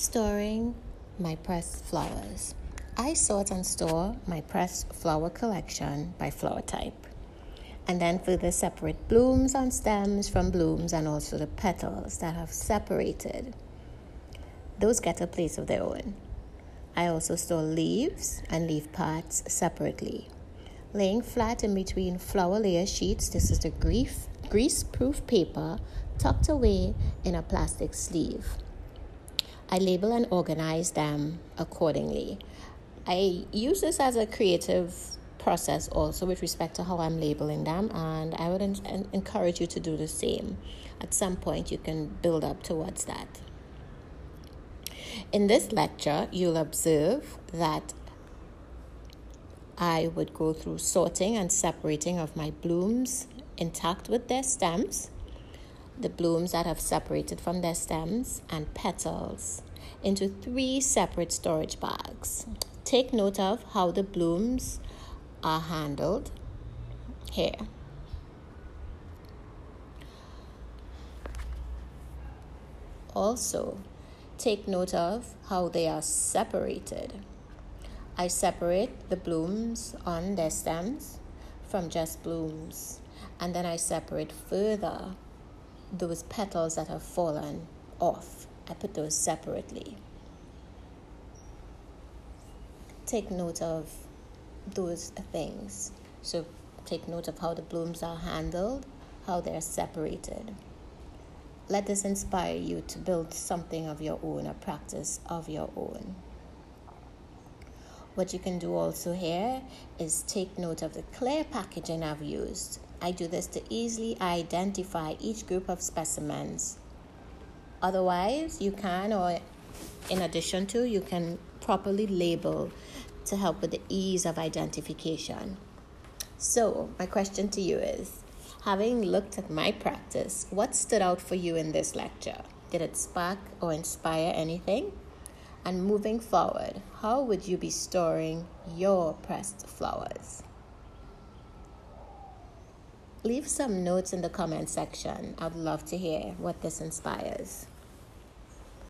Storing my pressed flowers. I sort and store my pressed flower collection by flower type, and then further separate blooms and stems from blooms and also the petals that have separated. Those get a place of their own. I also store leaves and leaf parts separately. Laying flat in between flower layer sheets, this is the grease proof paper tucked away in a plastic sleeve. I label and organize them accordingly. I use this as a creative process also with respect to how I'm labeling them, and I would en- encourage you to do the same. At some point, you can build up towards that. In this lecture, you'll observe that I would go through sorting and separating of my blooms intact with their stems the blooms that have separated from their stems and petals into three separate storage bags. Take note of how the blooms are handled here. Also, take note of how they are separated. I separate the blooms on their stems from just blooms, and then I separate further those petals that have fallen off. I put those separately. Take note of those things. So, take note of how the blooms are handled, how they're separated. Let this inspire you to build something of your own, a practice of your own. What you can do also here is take note of the clear packaging I've used. I do this to easily identify each group of specimens. Otherwise, you can, or in addition to, you can properly label to help with the ease of identification. So, my question to you is having looked at my practice, what stood out for you in this lecture? Did it spark or inspire anything? And moving forward, how would you be storing your pressed flowers? Leave some notes in the comment section. I'd love to hear what this inspires.